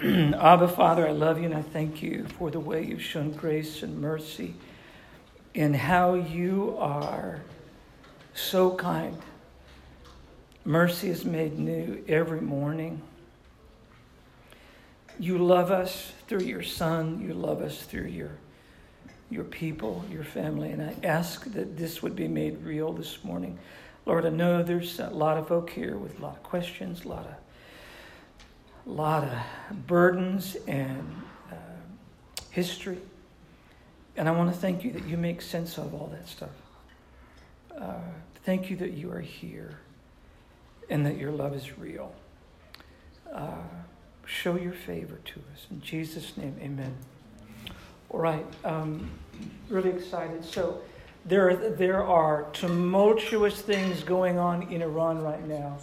Abba, Father, I love you and I thank you for the way you've shown grace and mercy in how you are so kind. Mercy is made new every morning. You love us through your Son, you love us through your, your people, your family, and I ask that this would be made real this morning. Lord, I know there's a lot of folk here with a lot of questions, a lot of a lot of burdens and uh, history. And I want to thank you that you make sense of all that stuff. Uh, thank you that you are here and that your love is real. Uh, show your favor to us. In Jesus' name, amen. All right, um, really excited. So, there, there are tumultuous things going on in Iran right now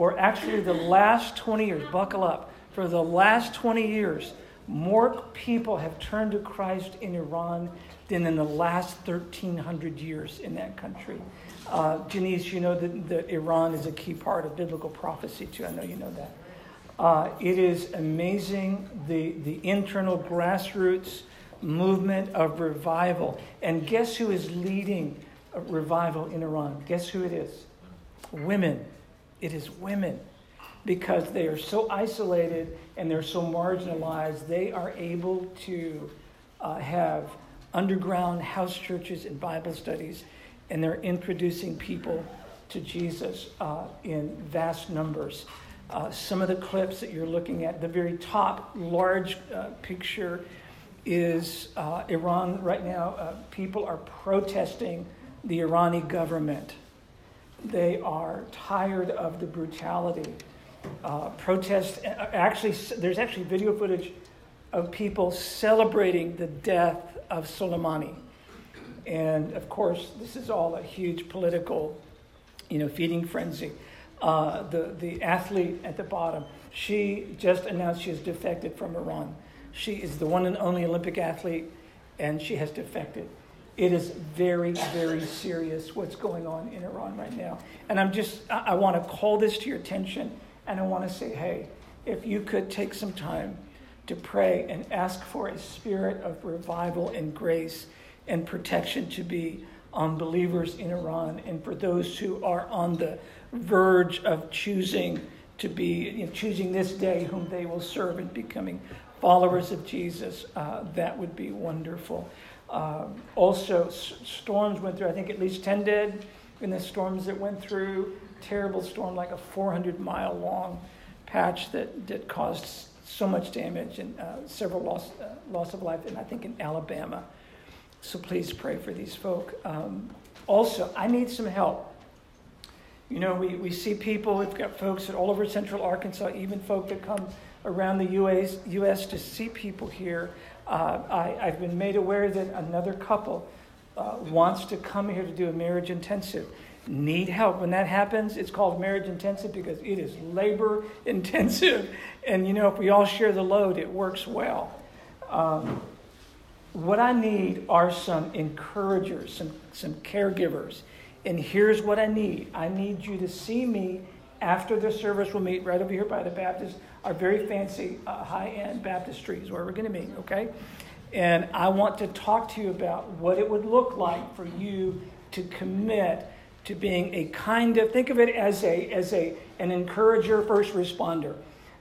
for actually the last 20 years, buckle up, for the last 20 years, more people have turned to Christ in Iran than in the last 1,300 years in that country. Uh, Janice, you know that, that, Iran is a key part of biblical prophecy, too. I know you know that. Uh, it is amazing the, the internal grassroots movement of revival. And guess who is leading revival in Iran? Guess who it is? Women it is women. Because they are so isolated and they're so marginalized, they are able to uh, have underground house churches and Bible studies, and they're introducing people to Jesus uh, in vast numbers. Uh, some of the clips that you're looking at, the very top large uh, picture is uh, Iran right now. Uh, people are protesting the Irani government. They are tired of the brutality. Uh, protest, uh, actually, there's actually video footage of people celebrating the death of Soleimani. And of course, this is all a huge political, you know, feeding frenzy. Uh, the, the athlete at the bottom, she just announced she has defected from Iran. She is the one and only Olympic athlete, and she has defected. It is very, very serious what's going on in Iran right now. And I'm just, I, I want to call this to your attention and I want to say, hey, if you could take some time to pray and ask for a spirit of revival and grace and protection to be on believers in Iran and for those who are on the verge of choosing to be, you know, choosing this day whom they will serve and becoming followers of Jesus, uh, that would be wonderful. Um, also, s- storms went through, I think at least 10 dead in the storms that went through. Terrible storm, like a 400 mile long patch that, that caused so much damage and uh, several loss, uh, loss of life, and I think in Alabama. So please pray for these folk. Um, also, I need some help. You know, we, we see people, we've got folks at all over central Arkansas, even folk that come around the US, US to see people here. Uh, I, have been made aware that another couple uh, wants to come here to do a marriage intensive. Need help. When that happens, it's called marriage intensive because it is labor intensive. And you know, if we all share the load, it works well. Um, what I need are some encouragers, some, some caregivers. And here's what I need I need you to see me after the service. We'll meet right over here by the Baptist our very fancy uh, high-end baptistries where we're going to meet, okay? And I want to talk to you about what it would look like for you to commit to being a kind of think of it as a as a an encourager first responder.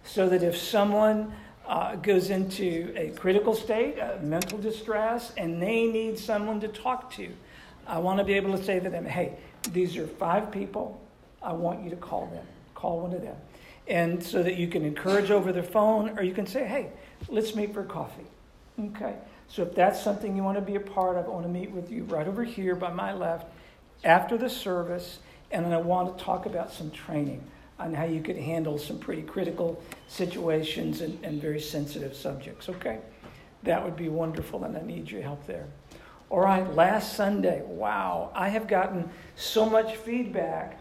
So that if someone uh, goes into a critical state a mental distress and they need someone to talk to i want to be able to say to them hey these are five people. I want you to call them. Call one of them and so that you can encourage over the phone or you can say, hey, let's meet for coffee. Okay. So if that's something you want to be a part of, I want to meet with you right over here by my left after the service, and then I want to talk about some training on how you could handle some pretty critical situations and, and very sensitive subjects. Okay? That would be wonderful, and I need your help there. All right, last Sunday, wow, I have gotten so much feedback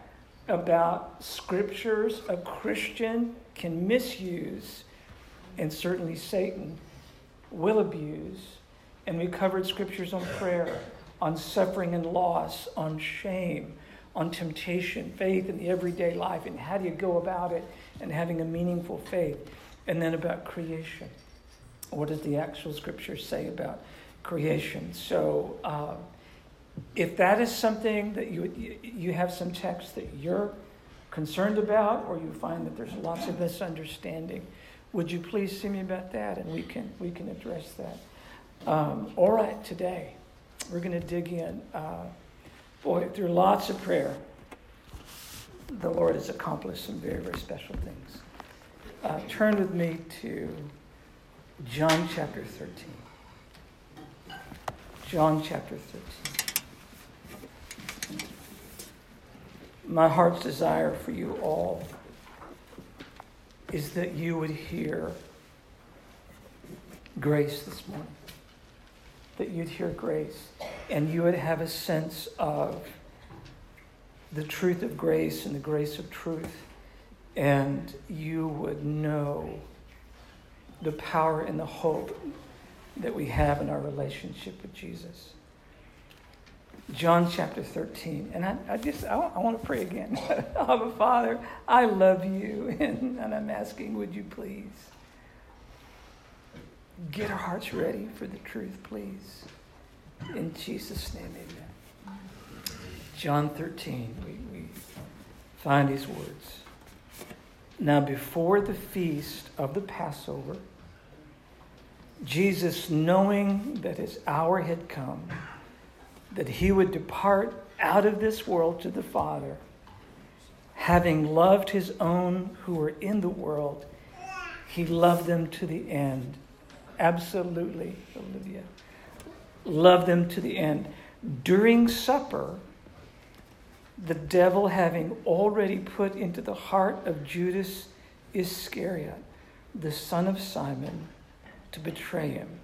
about scriptures a Christian can misuse, and certainly Satan will abuse. And we covered scriptures on prayer, on suffering and loss, on shame, on temptation, faith in the everyday life, and how do you go about it and having a meaningful faith. and then about creation. What does the actual scripture say about creation? So, uh, if that is something that you you have some text that you're concerned about, or you find that there's lots of misunderstanding, would you please see me about that, and we can we can address that. Um, all right, today we're going to dig in. Uh, boy, through lots of prayer, the Lord has accomplished some very very special things. Uh, turn with me to John chapter 13. John chapter 13. My heart's desire for you all is that you would hear grace this morning. That you'd hear grace and you would have a sense of the truth of grace and the grace of truth. And you would know the power and the hope that we have in our relationship with Jesus. John chapter 13. And I, I just, I, I want to pray again. Abba, Father, I love you. And, and I'm asking, would you please get our hearts ready for the truth, please? In Jesus' name, amen. John 13, we, we find these words. Now, before the feast of the Passover, Jesus, knowing that his hour had come, that he would depart out of this world to the Father, having loved his own who were in the world, he loved them to the end. Absolutely, Olivia. Loved them to the end. During supper, the devil having already put into the heart of Judas Iscariot, the son of Simon, to betray him.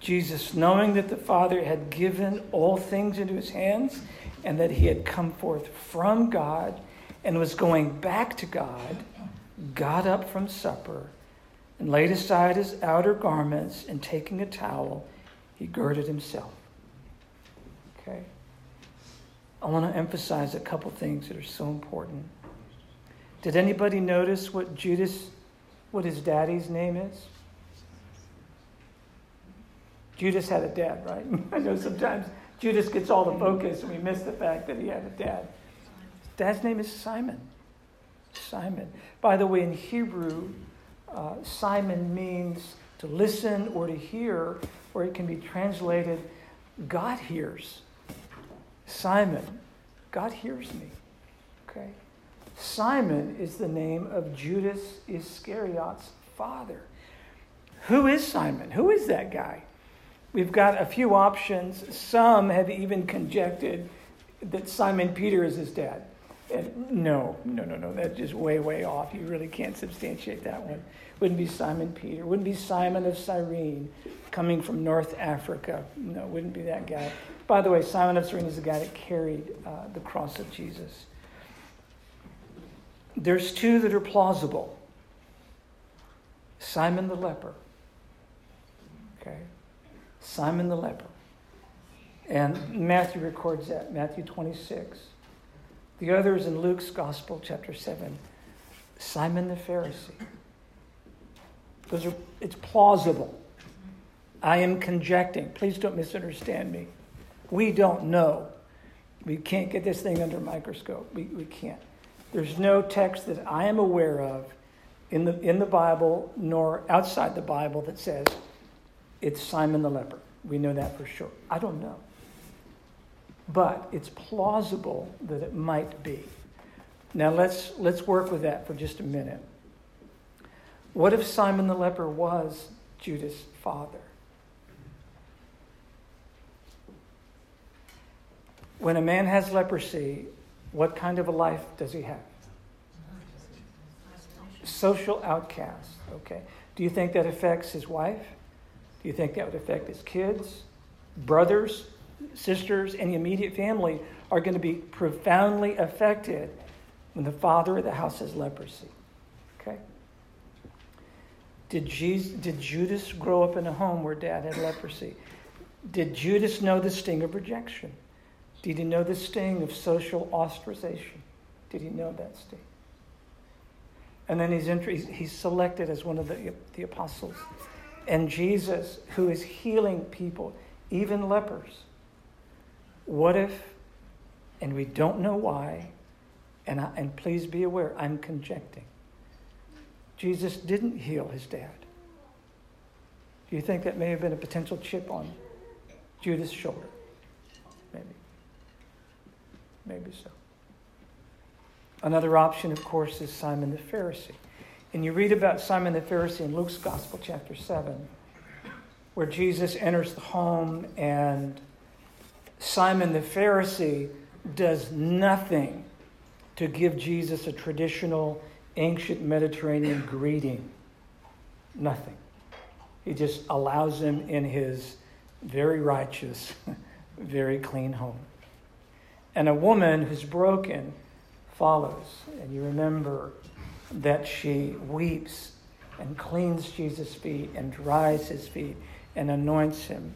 Jesus, knowing that the Father had given all things into his hands and that he had come forth from God and was going back to God, got up from supper and laid aside his outer garments and taking a towel, he girded himself. Okay? I want to emphasize a couple things that are so important. Did anybody notice what Judas, what his daddy's name is? Judas had a dad, right? I know sometimes Judas gets all the focus and we miss the fact that he had a dad. Dad's name is Simon. Simon. By the way, in Hebrew, uh, Simon means to listen or to hear, or it can be translated, God hears. Simon, God hears me. Okay? Simon is the name of Judas Iscariot's father. Who is Simon? Who is that guy? We've got a few options. Some have even conjectured that Simon Peter is his dad. And no, no, no, no, that's just way, way off. You really can't substantiate that one. Wouldn't be Simon Peter. Wouldn't be Simon of Cyrene coming from North Africa. No, wouldn't be that guy. By the way, Simon of Cyrene is the guy that carried uh, the cross of Jesus. There's two that are plausible Simon the leper. Okay. Simon the leper. And Matthew records that, Matthew 26. The other is in Luke's Gospel, chapter 7. Simon the Pharisee. Those are, it's plausible. I am conjecting. Please don't misunderstand me. We don't know. We can't get this thing under a microscope. We, we can't. There's no text that I am aware of in the, in the Bible nor outside the Bible that says it's Simon the leper. We know that for sure. I don't know. But it's plausible that it might be. Now let's, let's work with that for just a minute. What if Simon the leper was Judas' father? When a man has leprosy, what kind of a life does he have? Social outcast. Okay. Do you think that affects his wife? Do you think that would affect his kids, brothers, sisters, and the immediate family are going to be profoundly affected when the father of the house has leprosy? Okay? Did, Jesus, did Judas grow up in a home where dad had leprosy? Did Judas know the sting of rejection? Did he know the sting of social ostracization? Did he know that sting? And then he's, he's selected as one of the, the apostles. And Jesus, who is healing people, even lepers, what if, and we don't know why, and, I, and please be aware, I'm conjecting. Jesus didn't heal his dad. Do you think that may have been a potential chip on Judas' shoulder? Maybe. Maybe so. Another option, of course, is Simon the Pharisee. And you read about Simon the Pharisee in Luke's Gospel, chapter 7, where Jesus enters the home and Simon the Pharisee does nothing to give Jesus a traditional ancient Mediterranean greeting. Nothing. He just allows him in his very righteous, very clean home. And a woman who's broken follows. And you remember that she weeps and cleans Jesus' feet and dries his feet and anoints him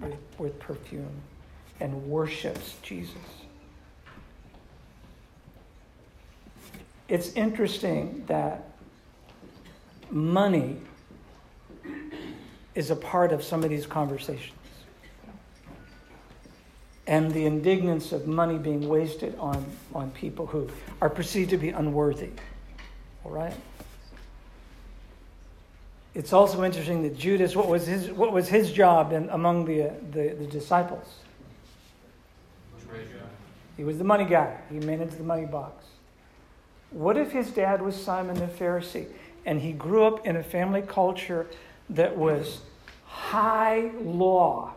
with, with perfume and worships Jesus. It's interesting that money is a part of some of these conversations. And the indignance of money being wasted on, on people who are perceived to be unworthy. All right? It's also interesting that Judas, what was his, what was his job in, among the, the, the disciples? He was the money guy, he managed the money box. What if his dad was Simon the Pharisee and he grew up in a family culture that was high law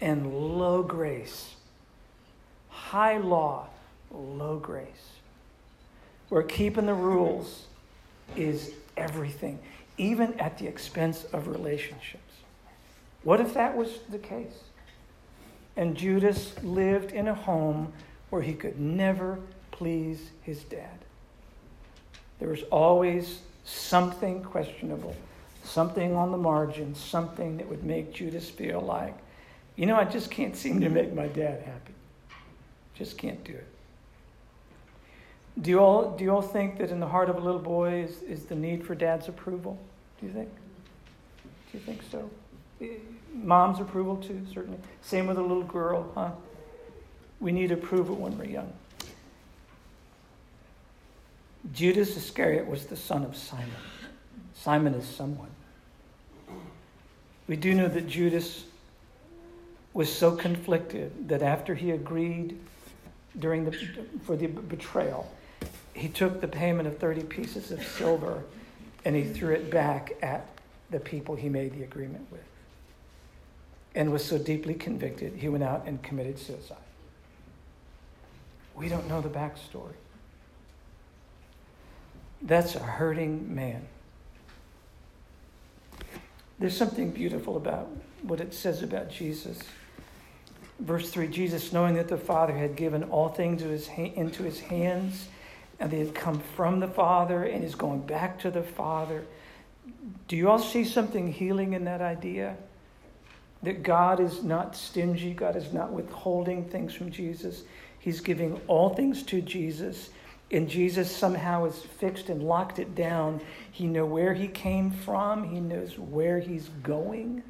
and low grace? High law, low grace. We're keeping the rules is everything, even at the expense of relationships. What if that was the case? And Judas lived in a home where he could never please his dad. There was always something questionable, something on the margin, something that would make Judas feel like, you know, I just can't seem to make my dad happy. Just can't do it. Do you all, do you all think that in the heart of a little boy is, is the need for dad's approval? Do you think? Do you think so? Eh, mom's approval too, certainly. Same with a little girl, huh? We need approval when we're young. Judas Iscariot was the son of Simon. Simon is someone. We do know that Judas was so conflicted that after he agreed during the, for the betrayal, he took the payment of 30 pieces of silver and he threw it back at the people he made the agreement with. And was so deeply convicted, he went out and committed suicide. We don't know the backstory. That's a hurting man. There's something beautiful about what it says about Jesus. Verse 3 Jesus, knowing that the Father had given all things into his hands, and they had come from the Father and is going back to the Father. Do you all see something healing in that idea? That God is not stingy, God is not withholding things from Jesus. He's giving all things to Jesus and Jesus somehow has fixed and locked it down. He knows where he came from, he knows where he's going.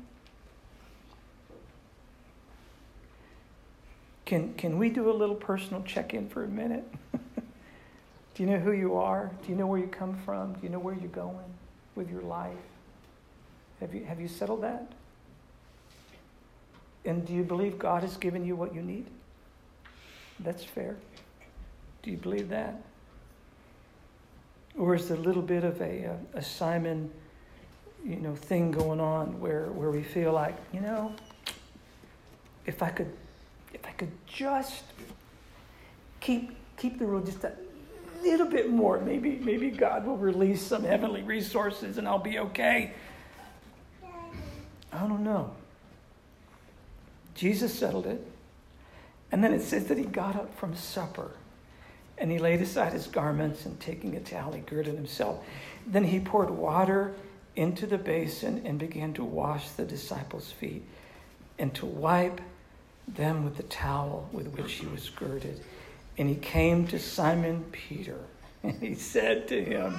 Can, can we do a little personal check in for a minute? do you know who you are? Do you know where you come from? Do you know where you're going with your life? Have you, have you settled that? And do you believe God has given you what you need? That's fair. Do you believe that? Or is there a little bit of a, uh, a Simon, you know, thing going on where, where we feel like, you know, if I could, if I could just keep, keep the rule just a little bit more, maybe, maybe God will release some heavenly resources and I'll be okay. I don't know. Jesus settled it. And then it says that he got up from supper and he laid aside his garments and taking a towel, he girded himself. Then he poured water into the basin and began to wash the disciples' feet and to wipe them with the towel with which he was girded. And he came to Simon Peter and he said to him,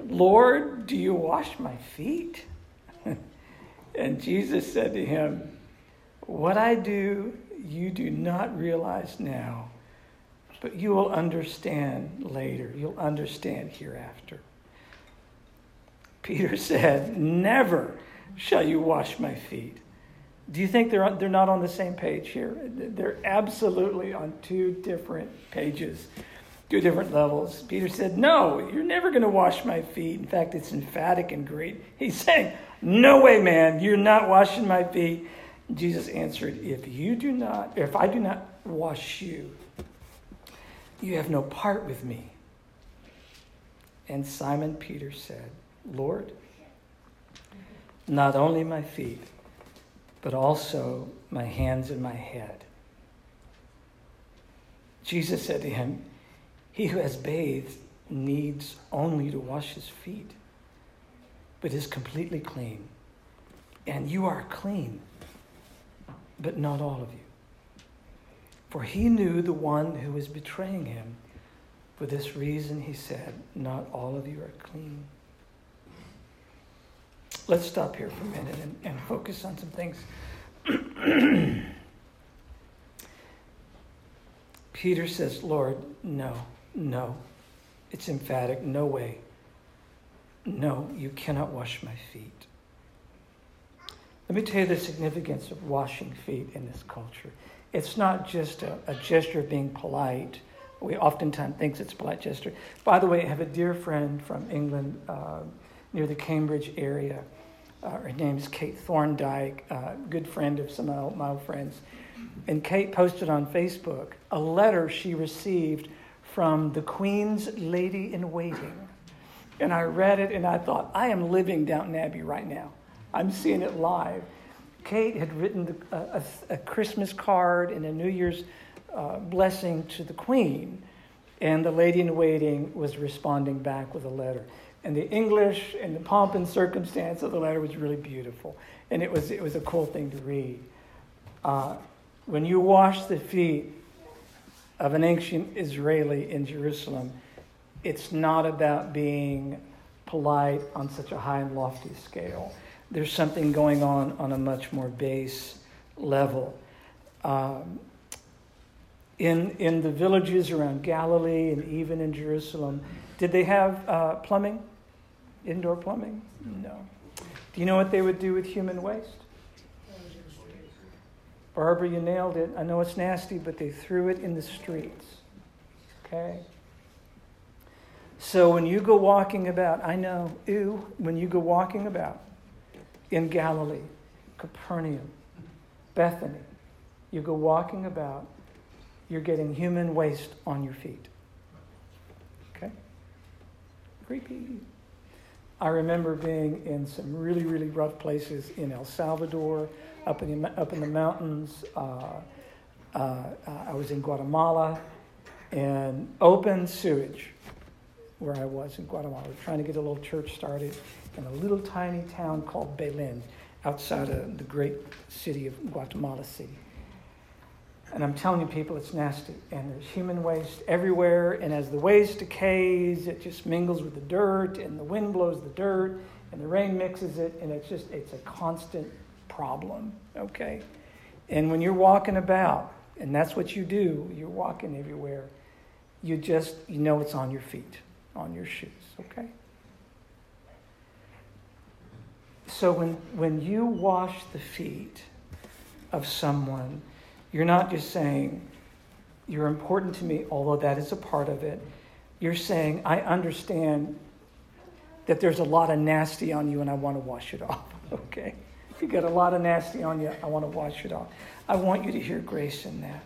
Lord, do you wash my feet? and Jesus said to him, What I do, you do not realize now, but you will understand later. You'll understand hereafter. Peter said, Never shall you wash my feet. Do you think they're, they're not on the same page here? They're absolutely on two different pages, two different levels. Peter said, No, you're never going to wash my feet. In fact, it's emphatic and great. He's saying, No way, man, you're not washing my feet. Jesus answered, If you do not, if I do not wash you, you have no part with me. And Simon Peter said, Lord, not only my feet, but also my hands and my head. Jesus said to him, He who has bathed needs only to wash his feet, but is completely clean. And you are clean, but not all of you. For he knew the one who was betraying him. For this reason, he said, Not all of you are clean. Let's stop here for a minute and, and focus on some things. Peter says, Lord, no, no. It's emphatic, no way. No, you cannot wash my feet. Let me tell you the significance of washing feet in this culture. It's not just a, a gesture of being polite. We oftentimes think it's a polite gesture. By the way, I have a dear friend from England uh, near the Cambridge area uh, her is Kate Thorndike, uh, good friend of some of my old friends. And Kate posted on Facebook a letter she received from the Queen's Lady in Waiting. And I read it and I thought, I am living Downton Abbey right now. I'm seeing it live. Kate had written a, a, a Christmas card and a New Year's uh, blessing to the Queen, and the lady in waiting was responding back with a letter and the English and the pomp and circumstance of the letter was really beautiful. And it was, it was a cool thing to read. Uh, when you wash the feet of an ancient Israeli in Jerusalem, it's not about being polite on such a high and lofty scale. There's something going on on a much more base level. Um, in, in the villages around Galilee and even in Jerusalem, did they have uh, plumbing? Indoor plumbing? No. Do you know what they would do with human waste? Barbara, you nailed it. I know it's nasty, but they threw it in the streets. Okay? So when you go walking about, I know, ew, when you go walking about in Galilee, Capernaum, Bethany, you go walking about, you're getting human waste on your feet. Okay? Creepy. I remember being in some really, really rough places in El Salvador, up in the, up in the mountains. Uh, uh, I was in Guatemala, and open sewage where I was in Guatemala. Trying to get a little church started in a little tiny town called Belen, outside of the great city of Guatemala City. And I'm telling you, people, it's nasty. And there's human waste everywhere. And as the waste decays, it just mingles with the dirt, and the wind blows the dirt, and the rain mixes it, and it's just, it's a constant problem, okay? And when you're walking about, and that's what you do, you're walking everywhere, you just, you know it's on your feet, on your shoes, okay? So when, when you wash the feet of someone, you're not just saying, You're important to me, although that is a part of it. You're saying, I understand that there's a lot of nasty on you and I want to wash it off. Okay? If you got a lot of nasty on you, I want to wash it off. I want you to hear grace in that.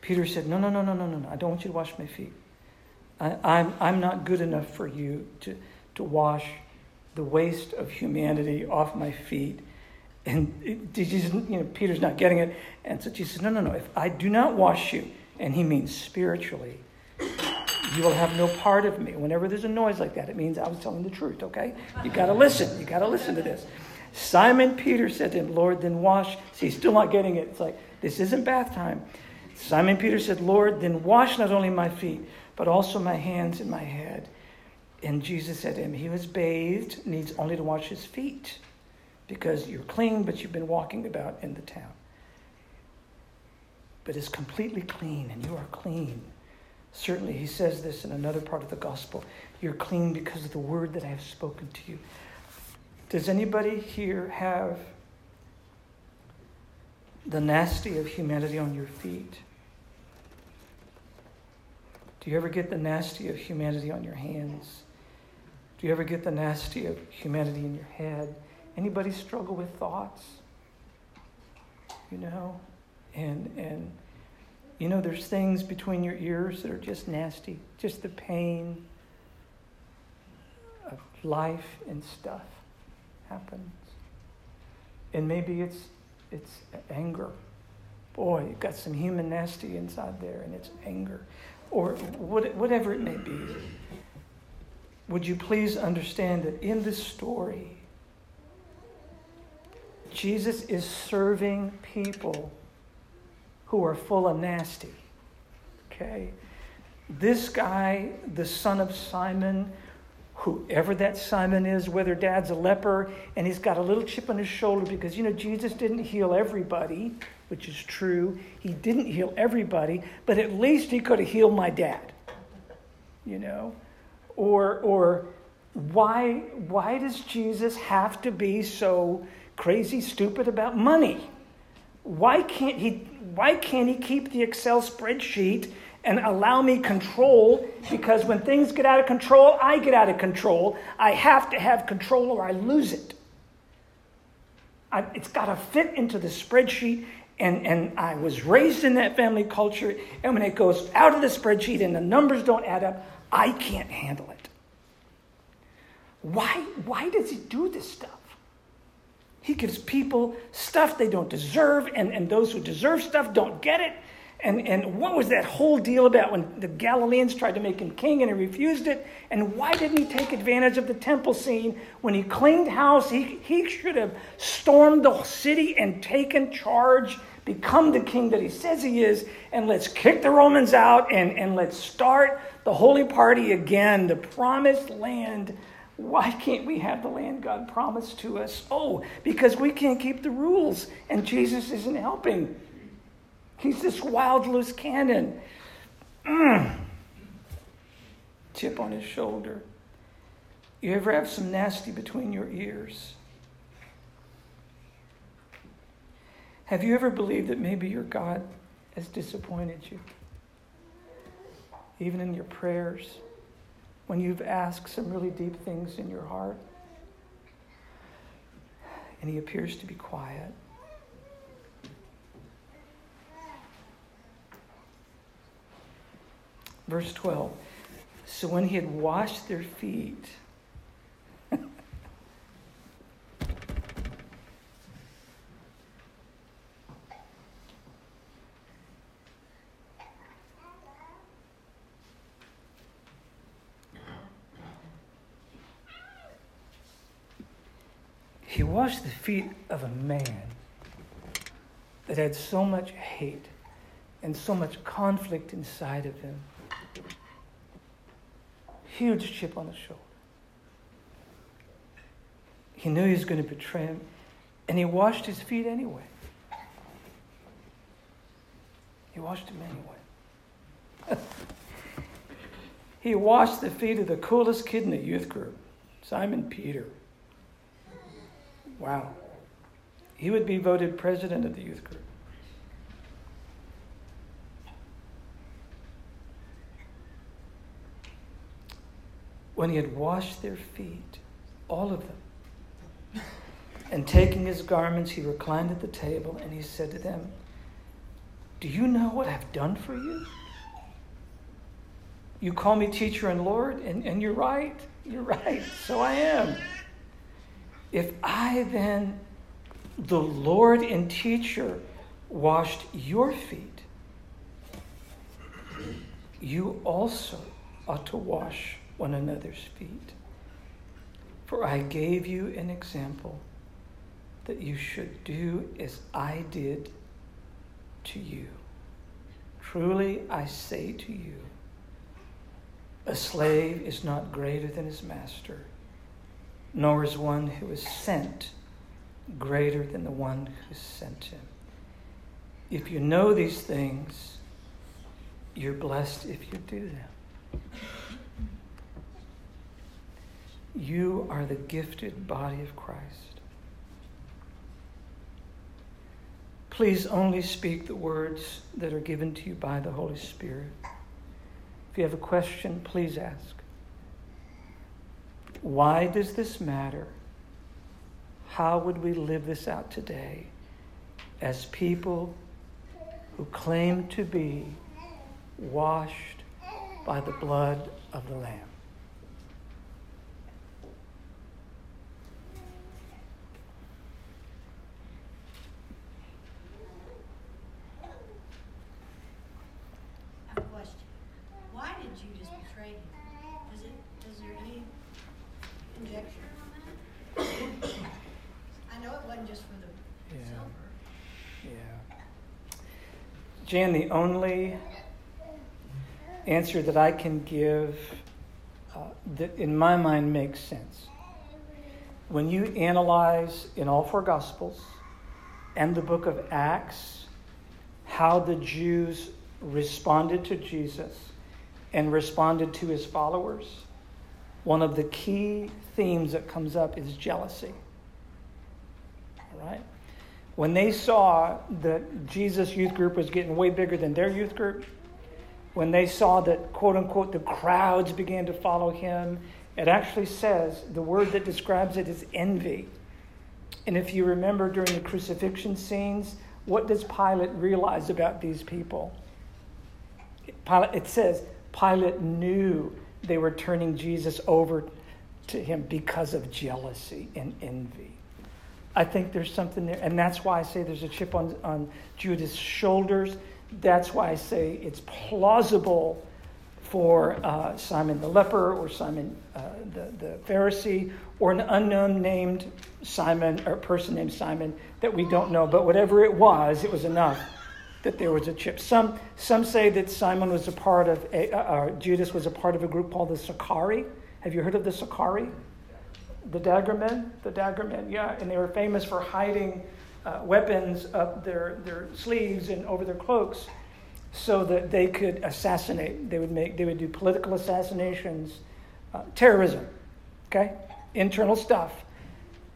Peter said, No, no, no, no, no, no, no. I don't want you to wash my feet. I, am I'm, I'm not good enough for you to, to wash the waste of humanity off my feet and Jesus, you know, Peter's not getting it. And so Jesus says, No, no, no. If I do not wash you, and he means spiritually, you will have no part of me. Whenever there's a noise like that, it means I was telling the truth, okay? You got to listen. You got to listen to this. Simon Peter said to him, Lord, then wash. See, he's still not getting it. It's like, this isn't bath time. Simon Peter said, Lord, then wash not only my feet, but also my hands and my head. And Jesus said to him, He was bathed needs only to wash his feet because you're clean, but you've been walking about in the town. But it's completely clean, and you are clean. Certainly, he says this in another part of the gospel. You're clean because of the word that I have spoken to you. Does anybody here have the nasty of humanity on your feet? Do you ever get the nasty of humanity on your hands? Do you ever get the nasty of humanity in your head? Anybody struggle with thoughts? You know? And and you know there's things between your ears that are just nasty, just the pain of life and stuff happens. And maybe it's it's anger. Boy, you've got some human nasty inside there, and it's anger. Or whatever it may be. Would you please understand that in this story, Jesus is serving people who are full of nasty. Okay? This guy, the son of Simon, whoever that Simon is, whether dad's a leper and he's got a little chip on his shoulder because, you know, Jesus didn't heal everybody, which is true. He didn't heal everybody, but at least he could have healed my dad, you know? Or, or why, why does Jesus have to be so crazy stupid about money? Why can't he, why can't he keep the Excel spreadsheet and allow me control because when things get out of control, I get out of control. I have to have control or I lose it. I, it's got to fit into the spreadsheet. And, and I was raised in that family culture. And when it goes out of the spreadsheet and the numbers don't add up, I can't handle it. Why, why does he do this stuff? He gives people stuff they don't deserve, and, and those who deserve stuff don't get it. And, and what was that whole deal about when the Galileans tried to make him king and he refused it? And why didn't he take advantage of the temple scene? When he cleaned house, he, he should have stormed the city and taken charge, become the king that he says he is, and let's kick the Romans out and, and let's start the holy party again, the promised land. Why can't we have the land God promised to us? Oh, because we can't keep the rules and Jesus isn't helping. He's this wild, loose cannon. Mm. On his shoulder. You ever have some nasty between your ears? Have you ever believed that maybe your God has disappointed you? Even in your prayers, when you've asked some really deep things in your heart, and He appears to be quiet. Verse 12. So when he had washed their feet, he washed the feet of a man that had so much hate and so much conflict inside of him huge chip on his shoulder. He knew he was going to betray him, and he washed his feet anyway. He washed them anyway. he washed the feet of the coolest kid in the youth group, Simon Peter. Wow. He would be voted president of the youth group. when he had washed their feet, all of them. And taking his garments, he reclined at the table and he said to them, Do you know what I've done for you? You call me teacher and Lord, and, and you're right. You're right. So I am. If I then, the Lord and teacher, washed your feet, you also ought to wash one another's feet. For I gave you an example that you should do as I did to you. Truly I say to you, A slave is not greater than his master, nor is one who is sent greater than the one who sent him. If you know these things, you're blessed if you do them. You are the gifted body of Christ. Please only speak the words that are given to you by the Holy Spirit. If you have a question, please ask. Why does this matter? How would we live this out today as people who claim to be washed by the blood of the Lamb? Jan, the only answer that I can give uh, that in my mind makes sense. When you analyze in all four Gospels and the book of Acts how the Jews responded to Jesus and responded to his followers, one of the key themes that comes up is jealousy. All right? When they saw that Jesus' youth group was getting way bigger than their youth group, when they saw that, quote unquote, the crowds began to follow him, it actually says the word that describes it is envy. And if you remember during the crucifixion scenes, what does Pilate realize about these people? Pilate, it says Pilate knew they were turning Jesus over to him because of jealousy and envy. I think there's something there. And that's why I say there's a chip on, on Judas' shoulders. That's why I say it's plausible for uh, Simon the leper or Simon uh, the, the Pharisee or an unknown named Simon or a person named Simon that we don't know. But whatever it was, it was enough that there was a chip. Some, some say that Simon was a part of, a, uh, uh Judas was a part of a group called the Sicarii. Have you heard of the Sicarii? The dagger men, the dagger men, yeah, and they were famous for hiding uh, weapons up their, their sleeves and over their cloaks so that they could assassinate. They would make, they would do political assassinations, uh, terrorism, okay, internal stuff,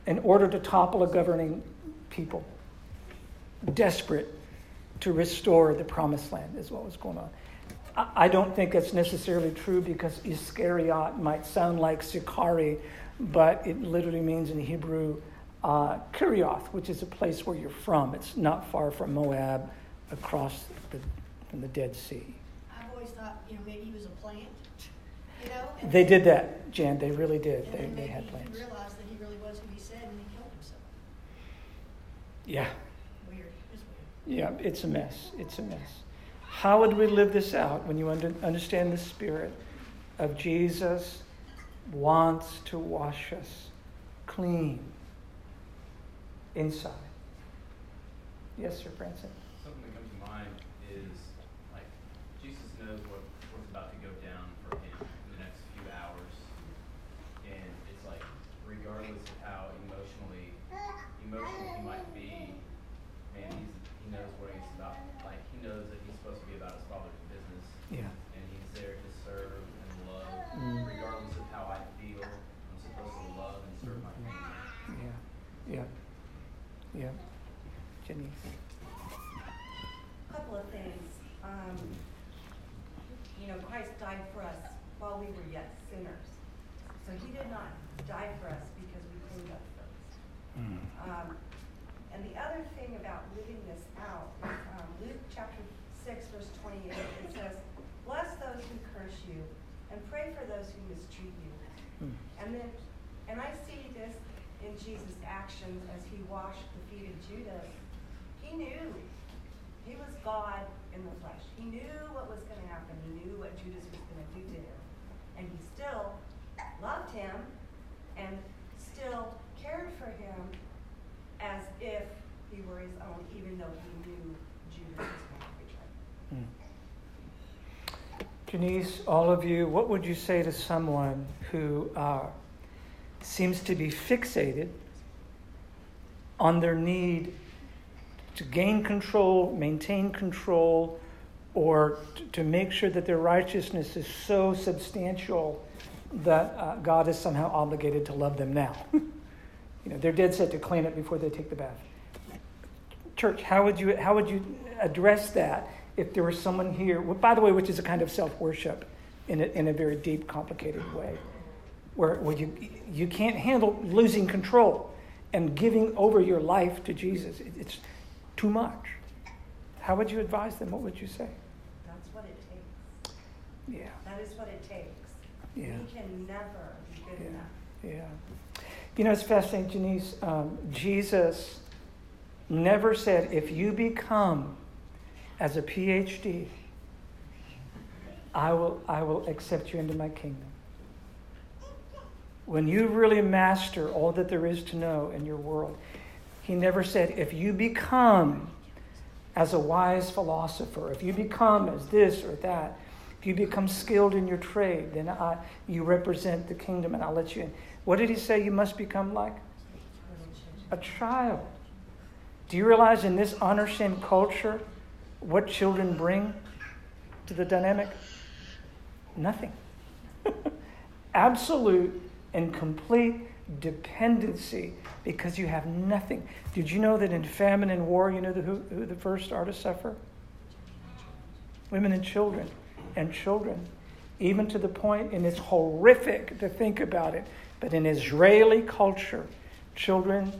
in order to topple a governing people, desperate to restore the promised land, is what was going on. I don't think that's necessarily true because Iscariot might sound like Sicarii, but it literally means in Hebrew, uh, Kerioth, which is a place where you're from. It's not far from Moab, across the, from the Dead Sea. I've always thought, you know, maybe he was a plant. You know, they did that, Jan. They really did. They, they had plants. He realized that he really was who he said, and he killed himself. Yeah. Weird. It's weird. Yeah, it's a mess. It's a mess. How would we live this out when you under, understand the spirit of Jesus wants to wash us clean inside. Yes, Sir Branson. Something that comes to mind is like Jesus knows what, what's about to go down for him in the next few hours. And it's like, regardless of how emotionally emotional he might be, man, he's, he knows what he's about. Like, he knows that he's supposed to be about his father's business. Yeah. And he's there to serve and love, mm. regardless of how I feel. I'm supposed to love and serve my family. Yeah. Yeah. Yeah. Jenny. A couple of things. Um, you know, Christ died for us while we were yet sinners. So he did not die for us because we cleaned up first. Mm. Um, and the other thing about living this out is um, Luke chapter 6, verse 28, it says, Bless those who curse you, and pray for those who mistreat you. Hmm. And then, and I see this in Jesus' actions as he washed the feet of Judas. He knew he was God in the flesh. He knew what was going to happen. He knew what Judas was going to do to him. And he still loved him and still cared for him as if he were his own, even though he knew Judas was going to betray him. Hmm. Janice, all of you, what would you say to someone who uh, seems to be fixated on their need to gain control, maintain control, or to make sure that their righteousness is so substantial that uh, God is somehow obligated to love them now? you know, they're dead set to clean it before they take the bath. Church, how would you, how would you address that if there was someone here, well, by the way, which is a kind of self worship in a, in a very deep, complicated way, where, where you, you can't handle losing control and giving over your life to Jesus? It, it's too much. How would you advise them? What would you say? That's what it takes. Yeah. That is what it takes. Yeah. We can never be good Yeah. enough. Yeah. You know, it's fascinating, Janice. Um, Jesus never said, if you become as a PhD, I will, I will accept you into my kingdom. When you really master all that there is to know in your world, he never said, if you become as a wise philosopher, if you become as this or that, if you become skilled in your trade, then I, you represent the kingdom and I'll let you in. What did he say you must become like? A child. Do you realize in this honor shame culture what children bring to the dynamic? Nothing. Absolute and complete dependency because you have nothing. Did you know that in famine and war, you know the, who, who the first are to suffer? Women and children. And children. Even to the point, and it's horrific to think about it, but in Israeli culture, children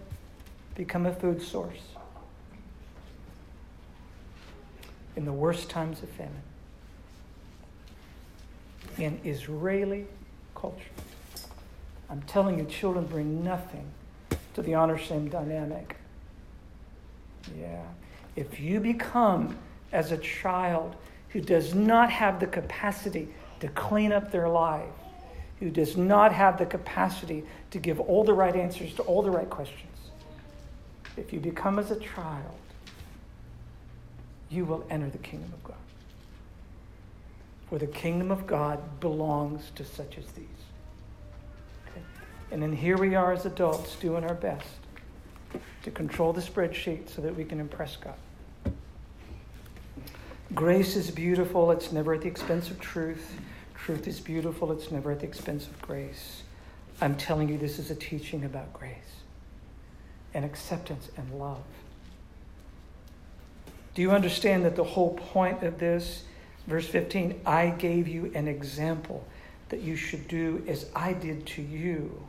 become a food source in the worst times of famine. In Israeli culture. I'm telling you, children bring nothing to the honor shame dynamic. Yeah. If you become, as a child, who does not have the capacity to clean up their life, who does not have the capacity to give all the right answers to all the right questions, if you become as a child, you will enter the kingdom of God. For the kingdom of God belongs to such as these. Okay? And then here we are as adults doing our best to control the spreadsheet so that we can impress God. Grace is beautiful, it's never at the expense of truth. Truth is beautiful, it's never at the expense of grace. I'm telling you, this is a teaching about grace and acceptance and love. Do you understand that the whole point of this, verse 15, I gave you an example that you should do as I did to you?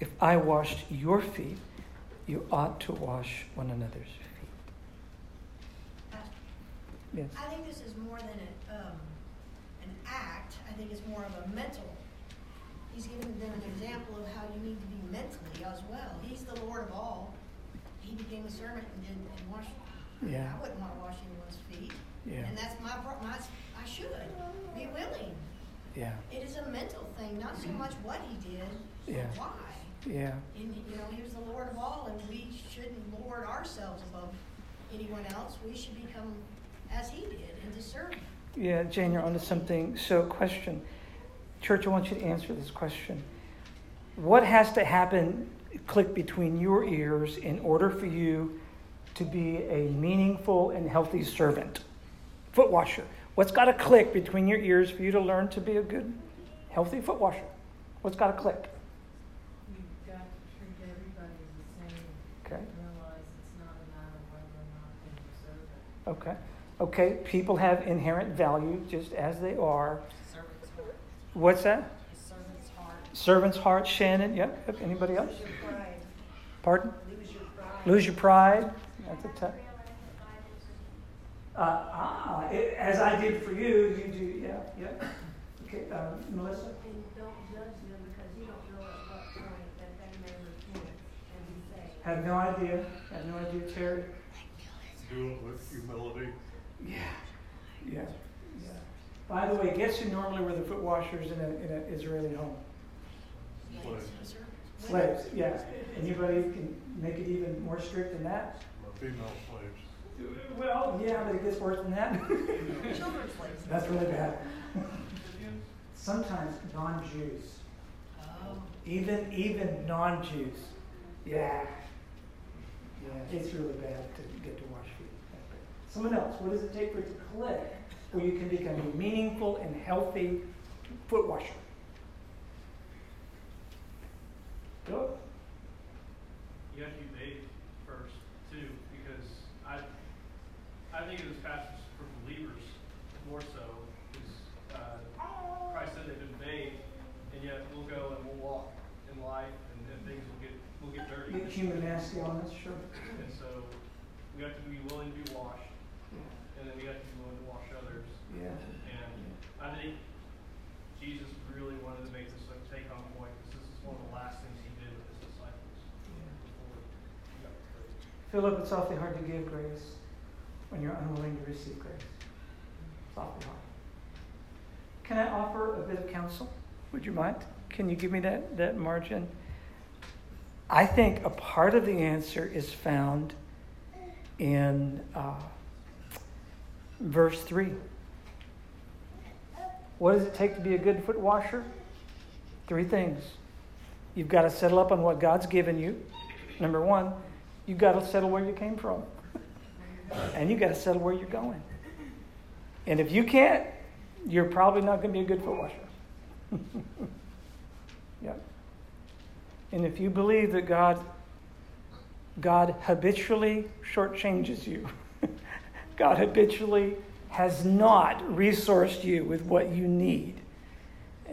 If I washed your feet, you ought to wash one another's feet. Yes. I think this is more than a, um, act, I think it's more of a mental. He's giving them an example of how you need to be mentally as well. He's the Lord of all. He became a servant and did, and washed. Yeah. I wouldn't wanna wash anyone's feet. Yeah. And that's my, my, I should be willing. Yeah. It is a mental thing, not so much what he did, Yeah. but why. Yeah. And, you know, he was the Lord of all, and we shouldn't lord ourselves above anyone else. We should become as he did and to serve him. Yeah, Jane, you're onto something. So, question. Church, I want you to answer this question. What has to happen, click between your ears, in order for you to be a meaningful and healthy servant? Foot washer. What's got to click between your ears for you to learn to be a good, healthy foot washer? What's got to click? You've got to treat everybody the same, Okay. realize it's not a matter of whether or not they deserve it. Okay. Okay. People have inherent value just as they are. Servant's heart, What's that? servant's heart. Servant's heart, Shannon. Yep. yep. Anybody else? Lose your pride. Pardon? Lose your pride. Lose your pride. That's a tough. Uh, ah, it, as I did for you, you do. Yeah, yeah. Okay, uh, Melissa. And don't judge them because you don't know at what point that they may repent and be saved. Have no idea. Have no idea, Terry. Do it with humility. Yeah, yeah, yeah. By the way, guess who normally were the foot washers in an in a Israeli home? Slaves. Slaves. Yeah. Anybody can make it even more strict than that? Female slaves. Well, yeah, but it gets worse than that. Children's slaves. That's really bad. Sometimes non-Jews, Oh. even even non-Jews, yeah, yeah, it's really bad to get to wash feet. Someone else, what does it take for it to click where you can become a meaningful and healthy foot washer? Go. You have to be bathed first too, because I, I think of this passage for believers more so, because uh, Christ said they've been bathed, and yet we'll go and we'll walk in life, and, and things will get will get dirty, Get human nasty on us, sure. and so we have to be willing to be washed, and then we have to be willing to wash others, Yeah. and I think Jesus really this a take-home point, because this is one of the last things he did with his disciples. Philip, it's awfully hard to give grace when you're unwilling to receive grace. It's awfully hard. Can I offer a bit of counsel? Would you mind? Can you give me that, that margin? I think a part of the answer is found in uh, verse 3. What does it take to be a good foot washer? Three things. You've got to settle up on what God's given you. Number one, you've got to settle where you came from. And you've got to settle where you're going. And if you can't, you're probably not going to be a good foot washer. yep. And if you believe that God God habitually shortchanges you, God habitually has not resourced you with what you need,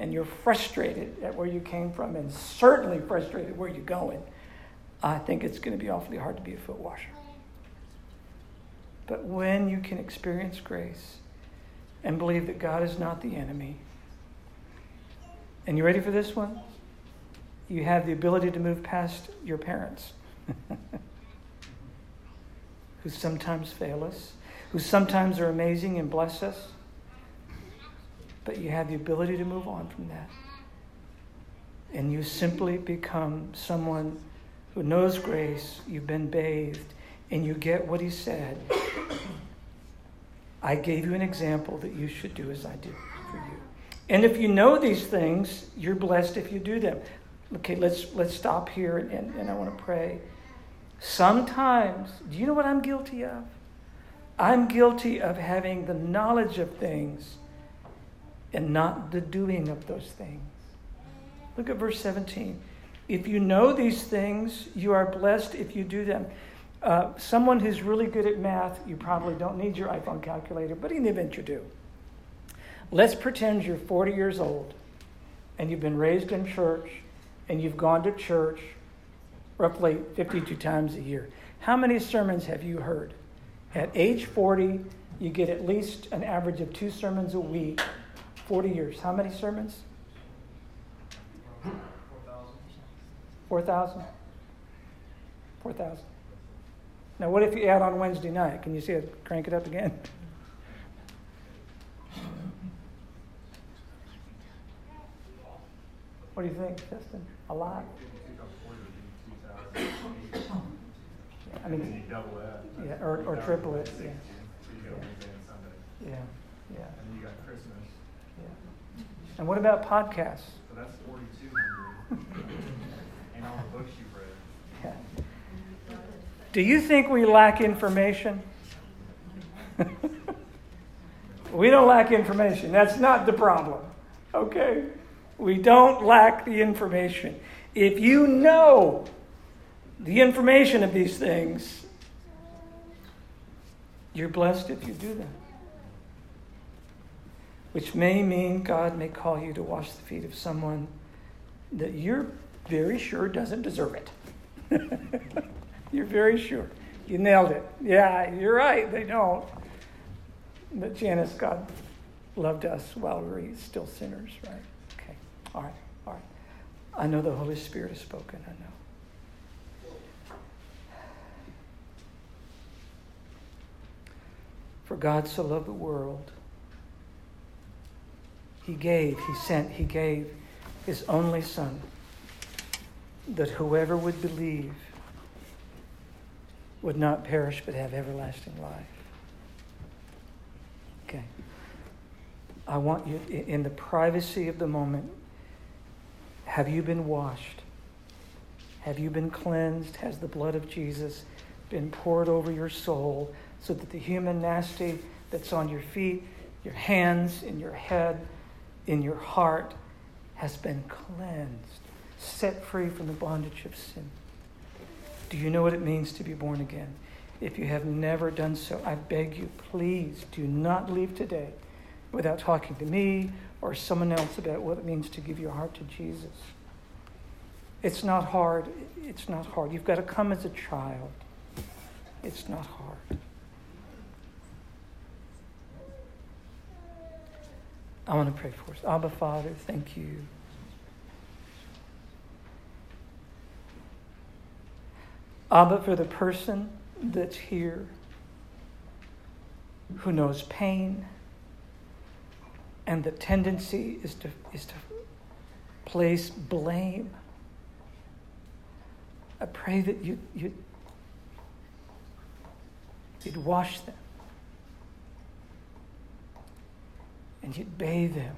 and you're frustrated at where you came from, and certainly frustrated where you're going, I think it's going to be awfully hard to be a foot washer. But when you can experience grace and believe that God is not the enemy, and you ready for this one? You have the ability to move past your parents, who sometimes fail us, who sometimes are amazing and bless us, but you have the ability to move on from that. And you simply become someone who knows grace, you've been bathed, and you get what he said. I gave you an example that you should do as I did for you. And if you know these things, you're blessed if you do them. Okay, let's let's stop here and, and, and I want to pray. Sometimes, do you know what I'm guilty of? I'm guilty of having the knowledge of things and not the doing of those things. Look at verse 17. If you know these things, you are blessed if you do them. Uh, someone who's really good at math, you probably don't need your iPhone calculator, but in the event you do, let's pretend you're 40 years old and you've been raised in church and you've gone to church roughly 52 times a year. How many sermons have you heard? At age 40, you get at least an average of two sermons a week. 40 years. How many sermons? 4,000? 4,000. Now, what if you add on Wednesday night? Can you see it crank it up again? What do you think, Justin? A lot? I mean, yeah, or, or triple it. Yeah, Sunday, yeah, yeah, and then you got Christmas, yeah. And what about podcasts? so that's forty-two hundred. And all the books you've read. Yeah. Do you think we lack information? we don't lack information. That's not the problem. Okay? We don't lack the information. If you know the information of these things, you're blessed if you do them. Which may mean God may call you to wash the feet of someone that you're very sure doesn't deserve it. you're very sure. You nailed it. Yeah, you're right. They don't. But Janice, God loved us while we were still sinners, right? Okay. All right. All right. I know the Holy Spirit has spoken. I know. For God so loved the world, He gave, He sent, He gave His only Son, that whoever would believe would not perish but have everlasting life. Okay. I want you, in the privacy of the moment, have you been washed? Have you been cleansed? Has the blood of Jesus been poured over your soul so that the human nasty that's on your feet, your hands, in your head, in your heart has been cleansed, set free from the bondage of sin? Do you know what it means to be born again? If you have never done so, I beg you, please do not leave today without talking to me or someone else about what it means to give your heart to Jesus. It's not hard. It's not hard. You've got to come as a child. It's not hard. I want to pray for us. Abba, Father, thank you. Abba, for the person that's here who knows pain, and the tendency is to, is to place blame. I pray that you, you, you'd wash them and you'd bathe them.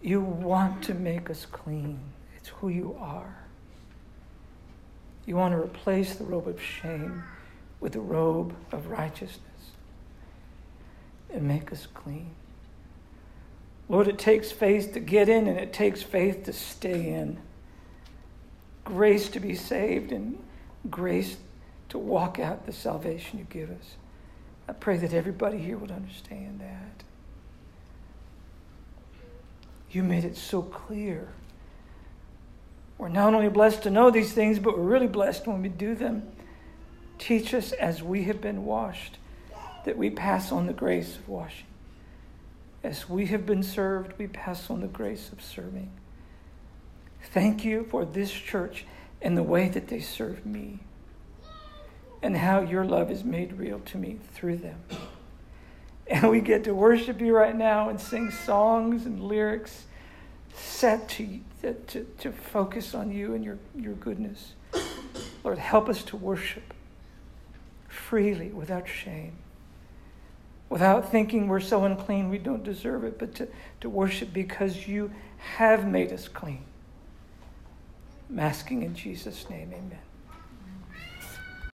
You want to make us clean, it's who you are. You want to replace the robe of shame with the robe of righteousness and make us clean. Lord, it takes faith to get in and it takes faith to stay in. Grace to be saved and grace to walk out the salvation you give us. I pray that everybody here would understand that. You made it so clear we're not only blessed to know these things, but we're really blessed when we do them. Teach us as we have been washed that we pass on the grace of washing. As we have been served, we pass on the grace of serving. Thank you for this church and the way that they serve me, and how your love is made real to me through them. And we get to worship you right now and sing songs and lyrics set to, to, to focus on you and your, your goodness. Lord, help us to worship freely without shame, without thinking we're so unclean we don't deserve it, but to, to worship because you have made us clean. Masking in Jesus' name, amen.